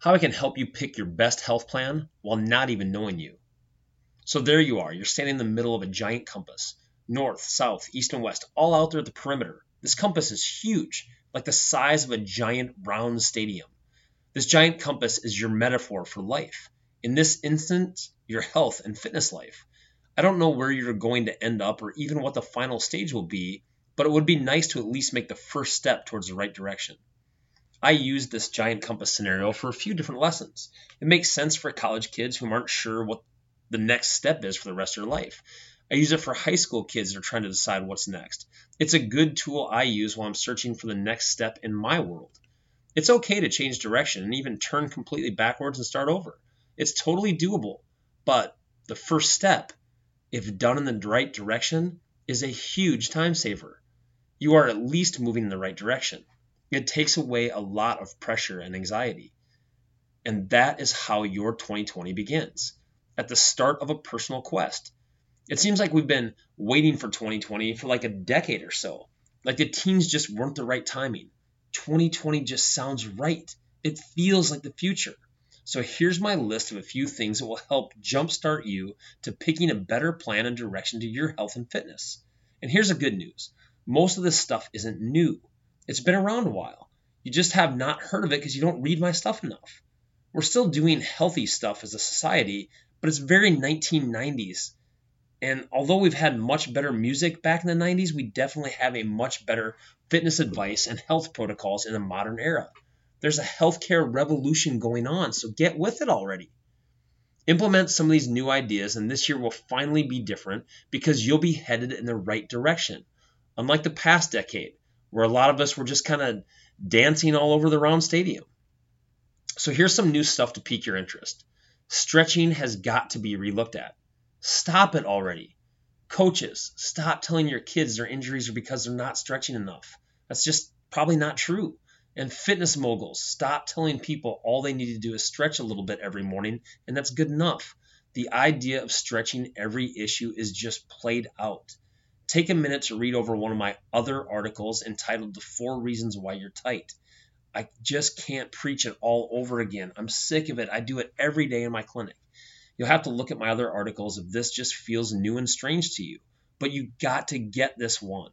how I can help you pick your best health plan while not even knowing you. So there you are, you're standing in the middle of a giant compass north, south, east, and west, all out there at the perimeter. This compass is huge, like the size of a giant round stadium. This giant compass is your metaphor for life. In this instance, your health and fitness life. I don't know where you're going to end up or even what the final stage will be, but it would be nice to at least make the first step towards the right direction. I use this giant compass scenario for a few different lessons. It makes sense for college kids who aren't sure what the next step is for the rest of their life. I use it for high school kids that are trying to decide what's next. It's a good tool I use while I'm searching for the next step in my world. It's okay to change direction and even turn completely backwards and start over. It's totally doable. But the first step, if done in the right direction, is a huge time saver. You are at least moving in the right direction. It takes away a lot of pressure and anxiety. And that is how your 2020 begins at the start of a personal quest. It seems like we've been waiting for 2020 for like a decade or so. Like the teens just weren't the right timing. 2020 just sounds right. It feels like the future. So here's my list of a few things that will help jumpstart you to picking a better plan and direction to your health and fitness. And here's the good news most of this stuff isn't new. It's been around a while. You just have not heard of it because you don't read my stuff enough. We're still doing healthy stuff as a society, but it's very 1990s. And although we've had much better music back in the 90s, we definitely have a much better fitness advice and health protocols in the modern era. There's a healthcare revolution going on, so get with it already. Implement some of these new ideas, and this year will finally be different because you'll be headed in the right direction. Unlike the past decade, where a lot of us were just kind of dancing all over the round stadium. So here's some new stuff to pique your interest. Stretching has got to be relooked at. Stop it already. Coaches, stop telling your kids their injuries are because they're not stretching enough. That's just probably not true. And fitness moguls, stop telling people all they need to do is stretch a little bit every morning, and that's good enough. The idea of stretching every issue is just played out take a minute to read over one of my other articles entitled The Four Reasons Why You're Tight. I just can't preach it all over again. I'm sick of it. I do it every day in my clinic. You'll have to look at my other articles if this just feels new and strange to you. But you got to get this one.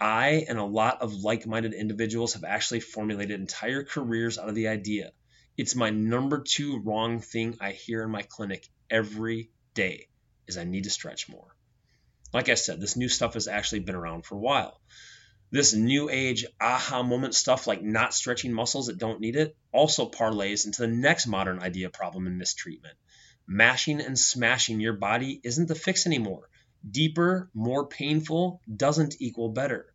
I and a lot of like minded individuals have actually formulated entire careers out of the idea. It's my number two wrong thing I hear in my clinic every day is I need to stretch more. Like I said, this new stuff has actually been around for a while. This new age aha moment stuff, like not stretching muscles that don't need it, also parlays into the next modern idea problem and mistreatment. Mashing and smashing your body isn't the fix anymore. Deeper, more painful doesn't equal better.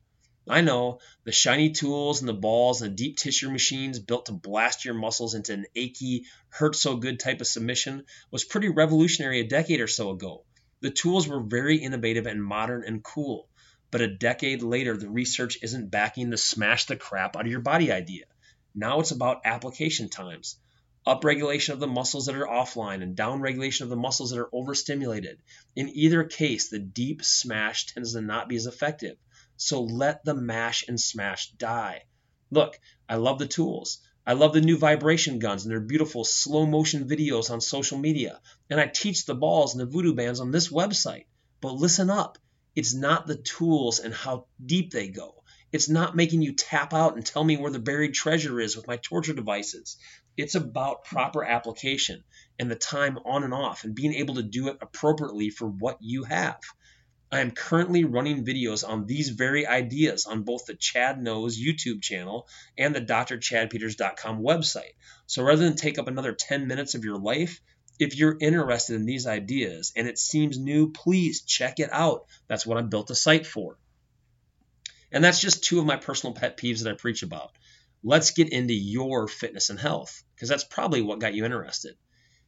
I know the shiny tools and the balls and the deep tissue machines built to blast your muscles into an achy, hurt so good type of submission was pretty revolutionary a decade or so ago. The tools were very innovative and modern and cool, but a decade later, the research isn't backing the smash the crap out of your body idea. Now it's about application times, upregulation of the muscles that are offline and downregulation of the muscles that are overstimulated. In either case, the deep smash tends to not be as effective. So let the mash and smash die. Look, I love the tools. I love the new vibration guns and their beautiful slow motion videos on social media. And I teach the balls and the voodoo bands on this website. But listen up it's not the tools and how deep they go. It's not making you tap out and tell me where the buried treasure is with my torture devices. It's about proper application and the time on and off and being able to do it appropriately for what you have. I am currently running videos on these very ideas on both the Chad Knows YouTube channel and the drchadpeters.com website. So rather than take up another 10 minutes of your life, if you're interested in these ideas and it seems new, please check it out. That's what I built the site for. And that's just two of my personal pet peeves that I preach about. Let's get into your fitness and health because that's probably what got you interested.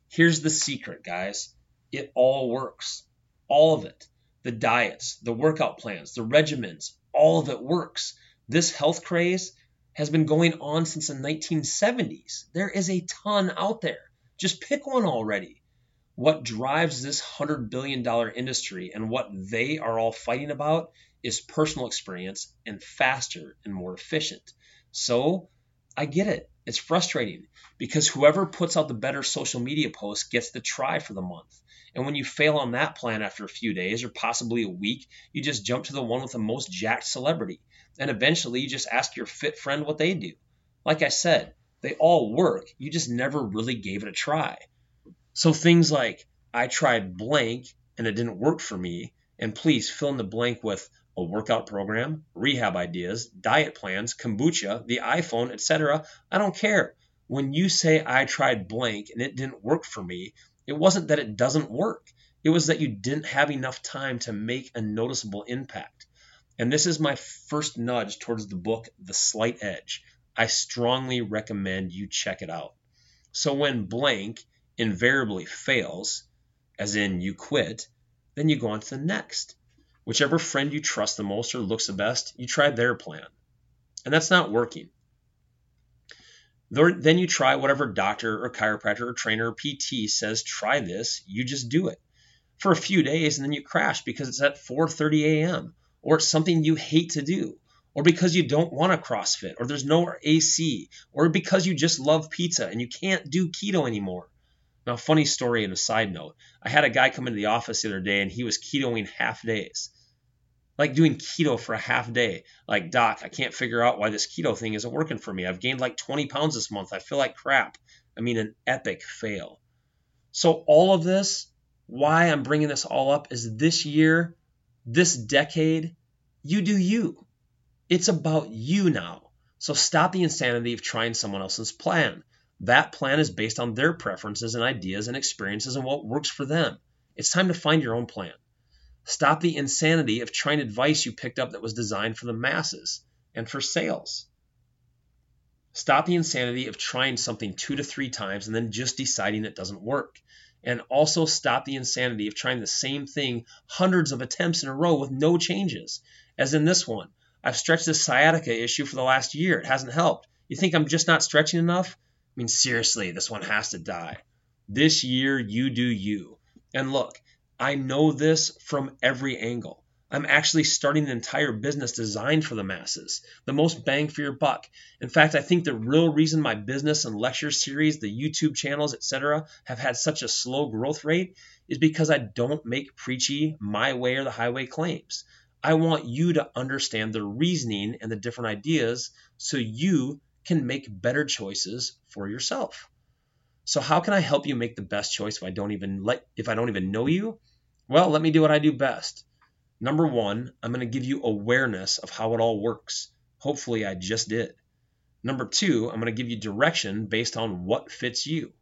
Here's the secret, guys it all works. All of it the diets, the workout plans, the regimens, all of it works. This health craze has been going on since the 1970s. There is a ton out there. Just pick one already. What drives this $100 billion industry and what they are all fighting about is personal experience and faster and more efficient. So I get it. It's frustrating because whoever puts out the better social media post gets the try for the month. And when you fail on that plan after a few days or possibly a week, you just jump to the one with the most jacked celebrity. And eventually you just ask your fit friend what they do. Like I said, they all work. You just never really gave it a try. So things like, I tried blank and it didn't work for me, and please fill in the blank with a workout program, rehab ideas, diet plans, kombucha, the iPhone, etc. I don't care. When you say I tried blank and it didn't work for me, it wasn't that it doesn't work. It was that you didn't have enough time to make a noticeable impact. And this is my first nudge towards the book, The Slight Edge. I strongly recommend you check it out. So when blank invariably fails, as in you quit, then you go on to the next. Whichever friend you trust the most or looks the best, you try their plan. And that's not working. Then you try whatever doctor or chiropractor or trainer or PT says try this, you just do it for a few days and then you crash because it's at 4:30 a.m. or it's something you hate to do or because you don't want to CrossFit or there's no AC or because you just love pizza and you can't do keto anymore. Now, funny story and a side note. I had a guy come into the office the other day and he was ketoing half days. Like doing keto for a half day. Like, doc, I can't figure out why this keto thing isn't working for me. I've gained like 20 pounds this month. I feel like crap. I mean, an epic fail. So, all of this, why I'm bringing this all up is this year, this decade, you do you. It's about you now. So, stop the insanity of trying someone else's plan. That plan is based on their preferences and ideas and experiences and what works for them. It's time to find your own plan. Stop the insanity of trying advice you picked up that was designed for the masses and for sales. Stop the insanity of trying something two to three times and then just deciding it doesn't work. And also stop the insanity of trying the same thing hundreds of attempts in a row with no changes. As in this one, I've stretched this sciatica issue for the last year. It hasn't helped. You think I'm just not stretching enough? I mean, seriously, this one has to die. This year, you do you. And look, I know this from every angle. I'm actually starting an entire business designed for the masses, the most bang for your buck. In fact, I think the real reason my business and lecture series, the YouTube channels, etc., have had such a slow growth rate is because I don't make preachy, my way or the highway claims. I want you to understand the reasoning and the different ideas so you can make better choices for yourself. So how can I help you make the best choice if I don't even let if I don't even know you? Well, let me do what I do best. Number 1, I'm going to give you awareness of how it all works. Hopefully I just did. Number 2, I'm going to give you direction based on what fits you.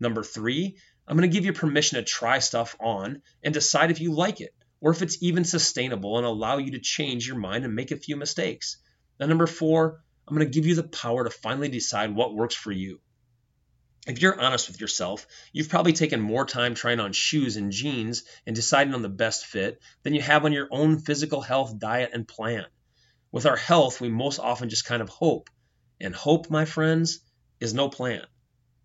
Number 3, I'm going to give you permission to try stuff on and decide if you like it or if it's even sustainable and allow you to change your mind and make a few mistakes. And number 4, I'm going to give you the power to finally decide what works for you. If you're honest with yourself, you've probably taken more time trying on shoes and jeans and deciding on the best fit than you have on your own physical health, diet, and plan. With our health, we most often just kind of hope. And hope, my friends, is no plan.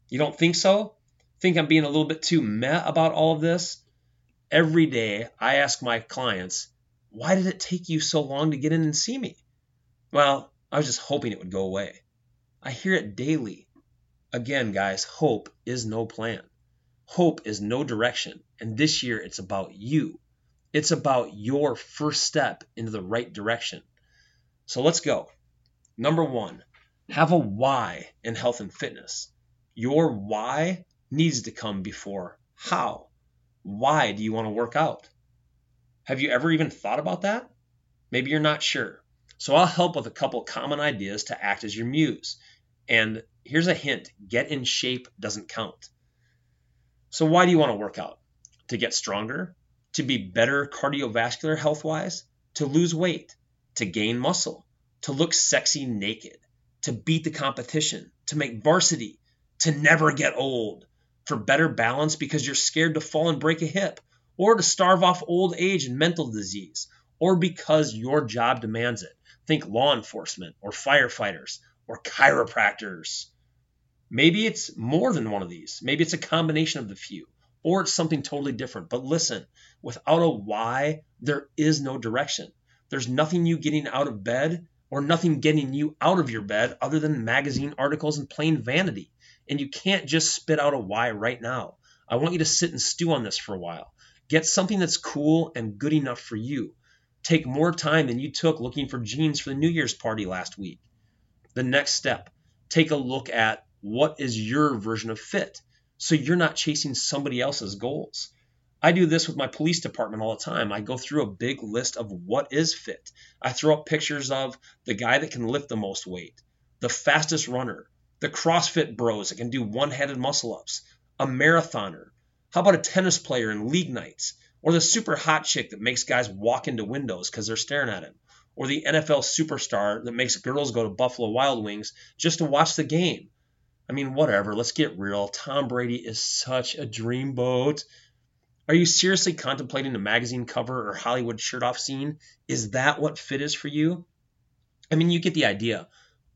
You don't think so? Think I'm being a little bit too meh about all of this? Every day, I ask my clients, why did it take you so long to get in and see me? Well, I was just hoping it would go away. I hear it daily. Again, guys, hope is no plan. Hope is no direction. And this year, it's about you. It's about your first step into the right direction. So let's go. Number one, have a why in health and fitness. Your why needs to come before how. Why do you want to work out? Have you ever even thought about that? Maybe you're not sure. So I'll help with a couple common ideas to act as your muse. And here's a hint get in shape doesn't count. So, why do you want to work out? To get stronger? To be better cardiovascular health wise? To lose weight? To gain muscle? To look sexy naked? To beat the competition? To make varsity? To never get old? For better balance because you're scared to fall and break a hip? Or to starve off old age and mental disease? Or because your job demands it? Think law enforcement or firefighters or chiropractors. Maybe it's more than one of these. Maybe it's a combination of the few, or it's something totally different. But listen, without a why, there is no direction. There's nothing you getting out of bed or nothing getting you out of your bed other than magazine articles and plain vanity. And you can't just spit out a why right now. I want you to sit and stew on this for a while. Get something that's cool and good enough for you. Take more time than you took looking for jeans for the New Year's party last week. The next step, take a look at what is your version of fit so you're not chasing somebody else's goals. I do this with my police department all the time. I go through a big list of what is fit. I throw up pictures of the guy that can lift the most weight, the fastest runner, the CrossFit bros that can do one handed muscle ups, a marathoner. How about a tennis player in league nights? Or the super hot chick that makes guys walk into windows because they're staring at him? Or the NFL superstar that makes girls go to Buffalo Wild Wings just to watch the game? I mean, whatever, let's get real. Tom Brady is such a dreamboat. Are you seriously contemplating a magazine cover or Hollywood shirt off scene? Is that what fit is for you? I mean, you get the idea.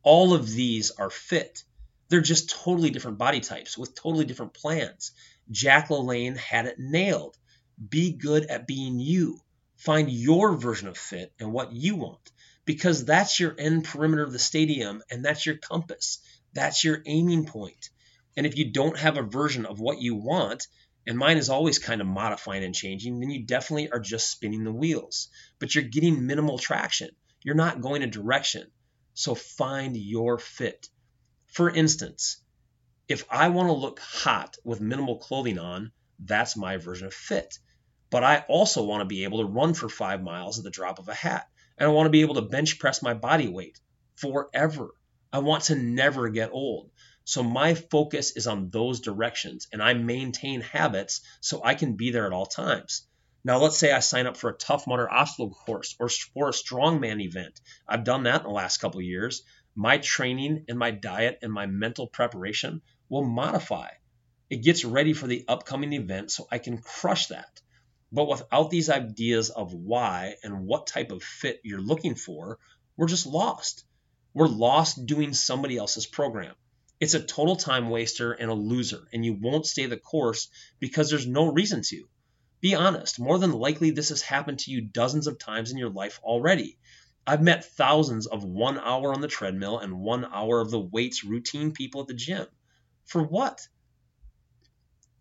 All of these are fit. They're just totally different body types with totally different plans. Jack LaLanne had it nailed. Be good at being you. Find your version of fit and what you want because that's your end perimeter of the stadium and that's your compass. That's your aiming point. And if you don't have a version of what you want, and mine is always kind of modifying and changing, then you definitely are just spinning the wheels. But you're getting minimal traction. You're not going a direction. So find your fit. For instance, if I want to look hot with minimal clothing on, that's my version of fit. But I also want to be able to run for five miles at the drop of a hat. And I want to be able to bench press my body weight forever. I want to never get old. So my focus is on those directions and I maintain habits so I can be there at all times. Now, let's say I sign up for a Tough Mudder obstacle course or for a strongman event. I've done that in the last couple of years. My training and my diet and my mental preparation will modify. It gets ready for the upcoming event so I can crush that. But without these ideas of why and what type of fit you're looking for, we're just lost. We're lost doing somebody else's program. It's a total time waster and a loser, and you won't stay the course because there's no reason to. Be honest, more than likely this has happened to you dozens of times in your life already. I've met thousands of one hour on the treadmill and one hour of the weights routine people at the gym. For what?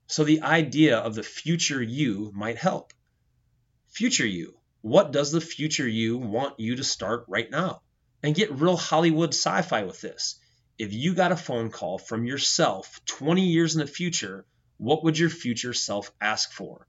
So the idea of the future you might help. Future you. What does the future you want you to start right now? And get real Hollywood sci fi with this if you got a phone call from yourself 20 years in the future, what would your future self ask for?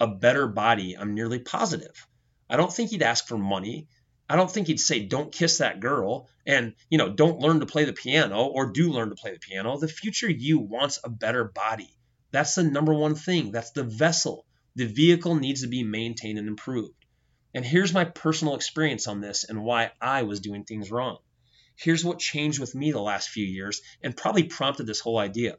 A better body, I'm nearly positive. I don't think he'd ask for money. I don't think he'd say, don't kiss that girl and, you know, don't learn to play the piano or do learn to play the piano. The future you wants a better body. That's the number one thing. That's the vessel. The vehicle needs to be maintained and improved. And here's my personal experience on this and why I was doing things wrong. Here's what changed with me the last few years and probably prompted this whole idea.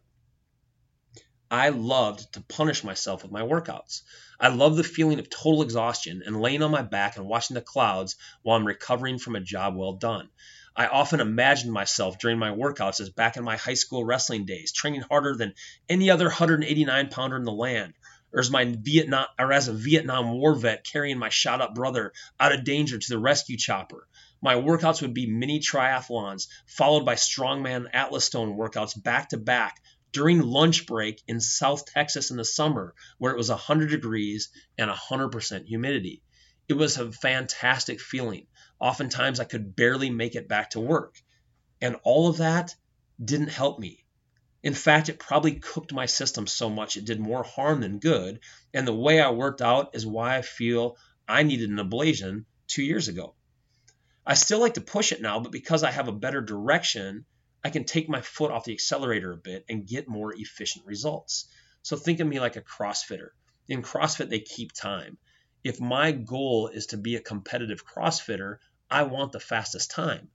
I loved to punish myself with my workouts. I love the feeling of total exhaustion and laying on my back and watching the clouds while I'm recovering from a job well done. I often imagined myself during my workouts as back in my high school wrestling days, training harder than any other 189 pounder in the land, or as my Vietnam or as a Vietnam War vet carrying my shot up brother out of danger to the rescue chopper. My workouts would be mini triathlons, followed by strongman Atlas Stone workouts back to back during lunch break in South Texas in the summer, where it was 100 degrees and 100% humidity. It was a fantastic feeling. Oftentimes, I could barely make it back to work. And all of that didn't help me. In fact, it probably cooked my system so much it did more harm than good. And the way I worked out is why I feel I needed an ablation two years ago. I still like to push it now, but because I have a better direction, I can take my foot off the accelerator a bit and get more efficient results. So think of me like a CrossFitter. In CrossFit, they keep time. If my goal is to be a competitive CrossFitter, I want the fastest time.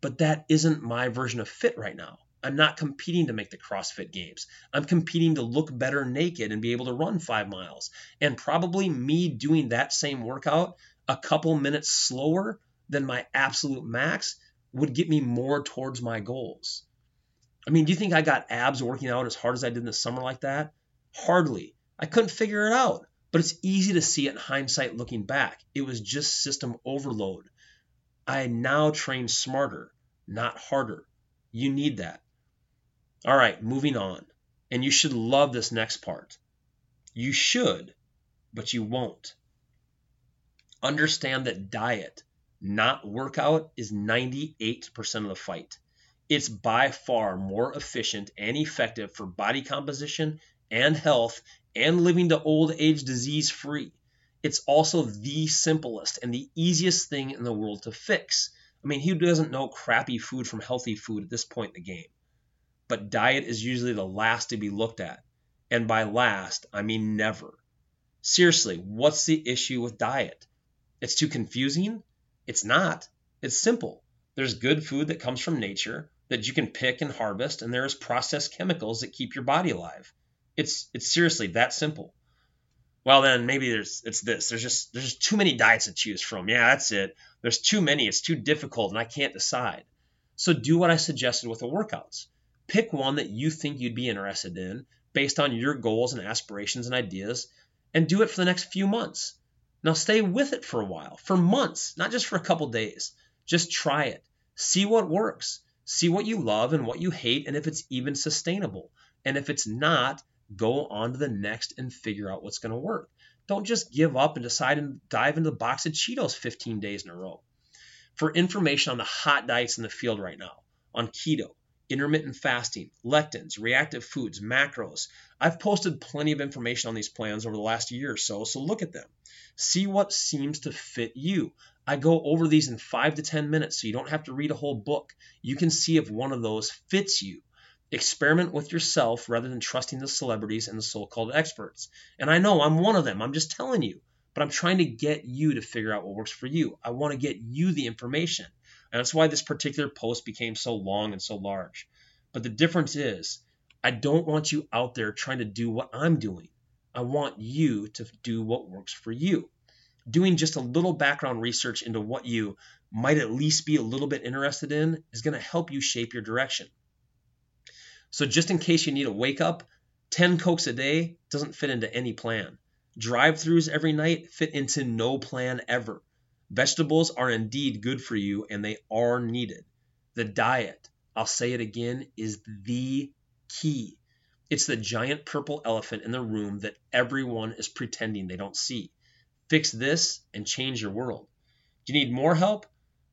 But that isn't my version of fit right now. I'm not competing to make the CrossFit games. I'm competing to look better naked and be able to run five miles. And probably me doing that same workout a couple minutes slower than my absolute max would get me more towards my goals. I mean, do you think I got abs working out as hard as I did in the summer like that? Hardly. I couldn't figure it out. But it's easy to see it in hindsight looking back. It was just system overload. I now train smarter, not harder. You need that. All right, moving on. And you should love this next part. You should, but you won't. Understand that diet, not workout, is 98% of the fight. It's by far more efficient and effective for body composition and health and living to old age disease free. It's also the simplest and the easiest thing in the world to fix. I mean, who doesn't know crappy food from healthy food at this point in the game? But diet is usually the last to be looked at. And by last, I mean never. Seriously, what's the issue with diet? It's too confusing? It's not. It's simple. There's good food that comes from nature that you can pick and harvest, and there's processed chemicals that keep your body alive. It's it's seriously that simple. Well, then maybe there's it's this. There's just there's just too many diets to choose from. Yeah, that's it. There's too many. It's too difficult, and I can't decide. So do what I suggested with the workouts. Pick one that you think you'd be interested in based on your goals and aspirations and ideas, and do it for the next few months. Now stay with it for a while, for months, not just for a couple days. Just try it. See what works. See what you love and what you hate, and if it's even sustainable. And if it's not, go on to the next and figure out what's going to work. Don't just give up and decide and dive into the box of Cheetos 15 days in a row. For information on the hot diets in the field right now, on keto, intermittent fasting, lectins, reactive foods, macros, I've posted plenty of information on these plans over the last year or so, so look at them. See what seems to fit you. I go over these in five to 10 minutes, so you don't have to read a whole book. You can see if one of those fits you. Experiment with yourself rather than trusting the celebrities and the so called experts. And I know I'm one of them, I'm just telling you, but I'm trying to get you to figure out what works for you. I want to get you the information. And that's why this particular post became so long and so large. But the difference is, I don't want you out there trying to do what I'm doing. I want you to do what works for you. Doing just a little background research into what you might at least be a little bit interested in is going to help you shape your direction. So, just in case you need a wake up, 10 Cokes a day doesn't fit into any plan. Drive throughs every night fit into no plan ever. Vegetables are indeed good for you and they are needed. The diet, I'll say it again, is the key. It's the giant purple elephant in the room that everyone is pretending they don't see. Fix this and change your world. Do you need more help?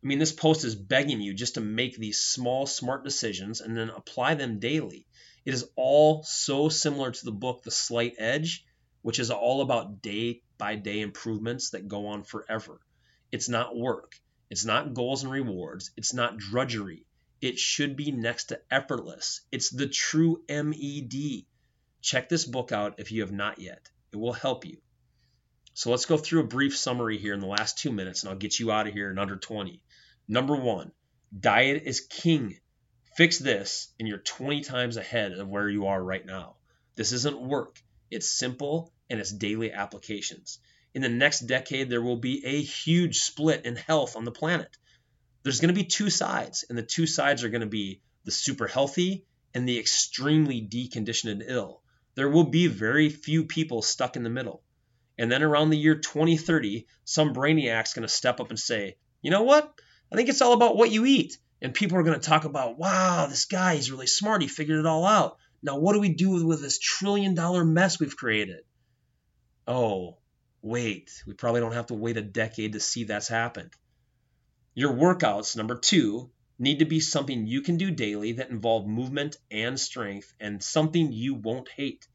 I mean, this post is begging you just to make these small, smart decisions and then apply them daily. It is all so similar to the book The Slight Edge, which is all about day by day improvements that go on forever. It's not work, it's not goals and rewards, it's not drudgery, it should be next to effortless. It's the true MED. Check this book out if you have not yet. It will help you. So let's go through a brief summary here in the last two minutes, and I'll get you out of here in under 20. Number one, diet is king. Fix this, and you're 20 times ahead of where you are right now. This isn't work, it's simple and it's daily applications. In the next decade, there will be a huge split in health on the planet there's going to be two sides, and the two sides are going to be the super healthy and the extremely deconditioned and ill. There will be very few people stuck in the middle. And then around the year 2030, some brainiac's going to step up and say, you know what? I think it's all about what you eat. And people are going to talk about, wow, this guy is really smart. He figured it all out. Now, what do we do with this trillion dollar mess we've created? Oh, wait. We probably don't have to wait a decade to see that's happened. Your workouts, number two, need to be something you can do daily that involve movement and strength and something you won't hate.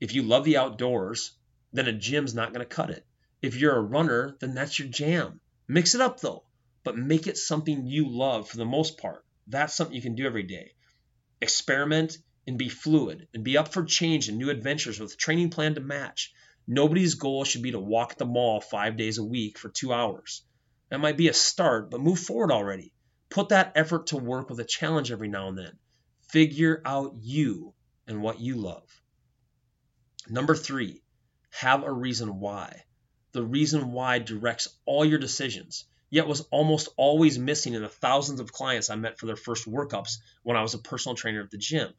If you love the outdoors, then a gym's not going to cut it. If you're a runner, then that's your jam. Mix it up though, but make it something you love for the most part. That's something you can do every day. Experiment and be fluid and be up for change and new adventures with a training plan to match. Nobody's goal should be to walk the mall five days a week for two hours. That might be a start, but move forward already. Put that effort to work with a challenge every now and then. Figure out you and what you love. Number three, have a reason why. The reason why directs all your decisions, yet was almost always missing in the thousands of clients I met for their first workups when I was a personal trainer at the gym.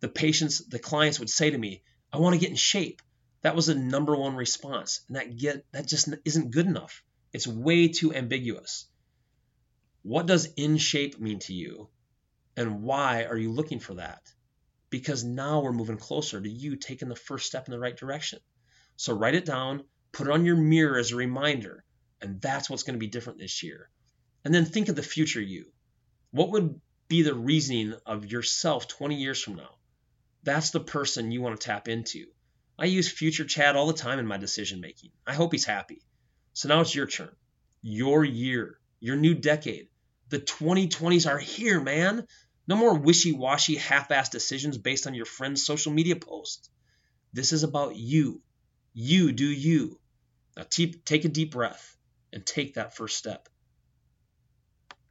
The patients, the clients would say to me, I want to get in shape. That was the number one response. And that get that just isn't good enough. It's way too ambiguous. What does in shape mean to you? And why are you looking for that? Because now we're moving closer to you taking the first step in the right direction. So write it down, put it on your mirror as a reminder, and that's what's going to be different this year. And then think of the future you. What would be the reasoning of yourself 20 years from now? That's the person you want to tap into. I use future Chad all the time in my decision making. I hope he's happy. So now it's your turn. Your year, your new decade. The 2020s are here, man. No more wishy washy, half assed decisions based on your friend's social media posts. This is about you. You do you. Now take a deep breath and take that first step.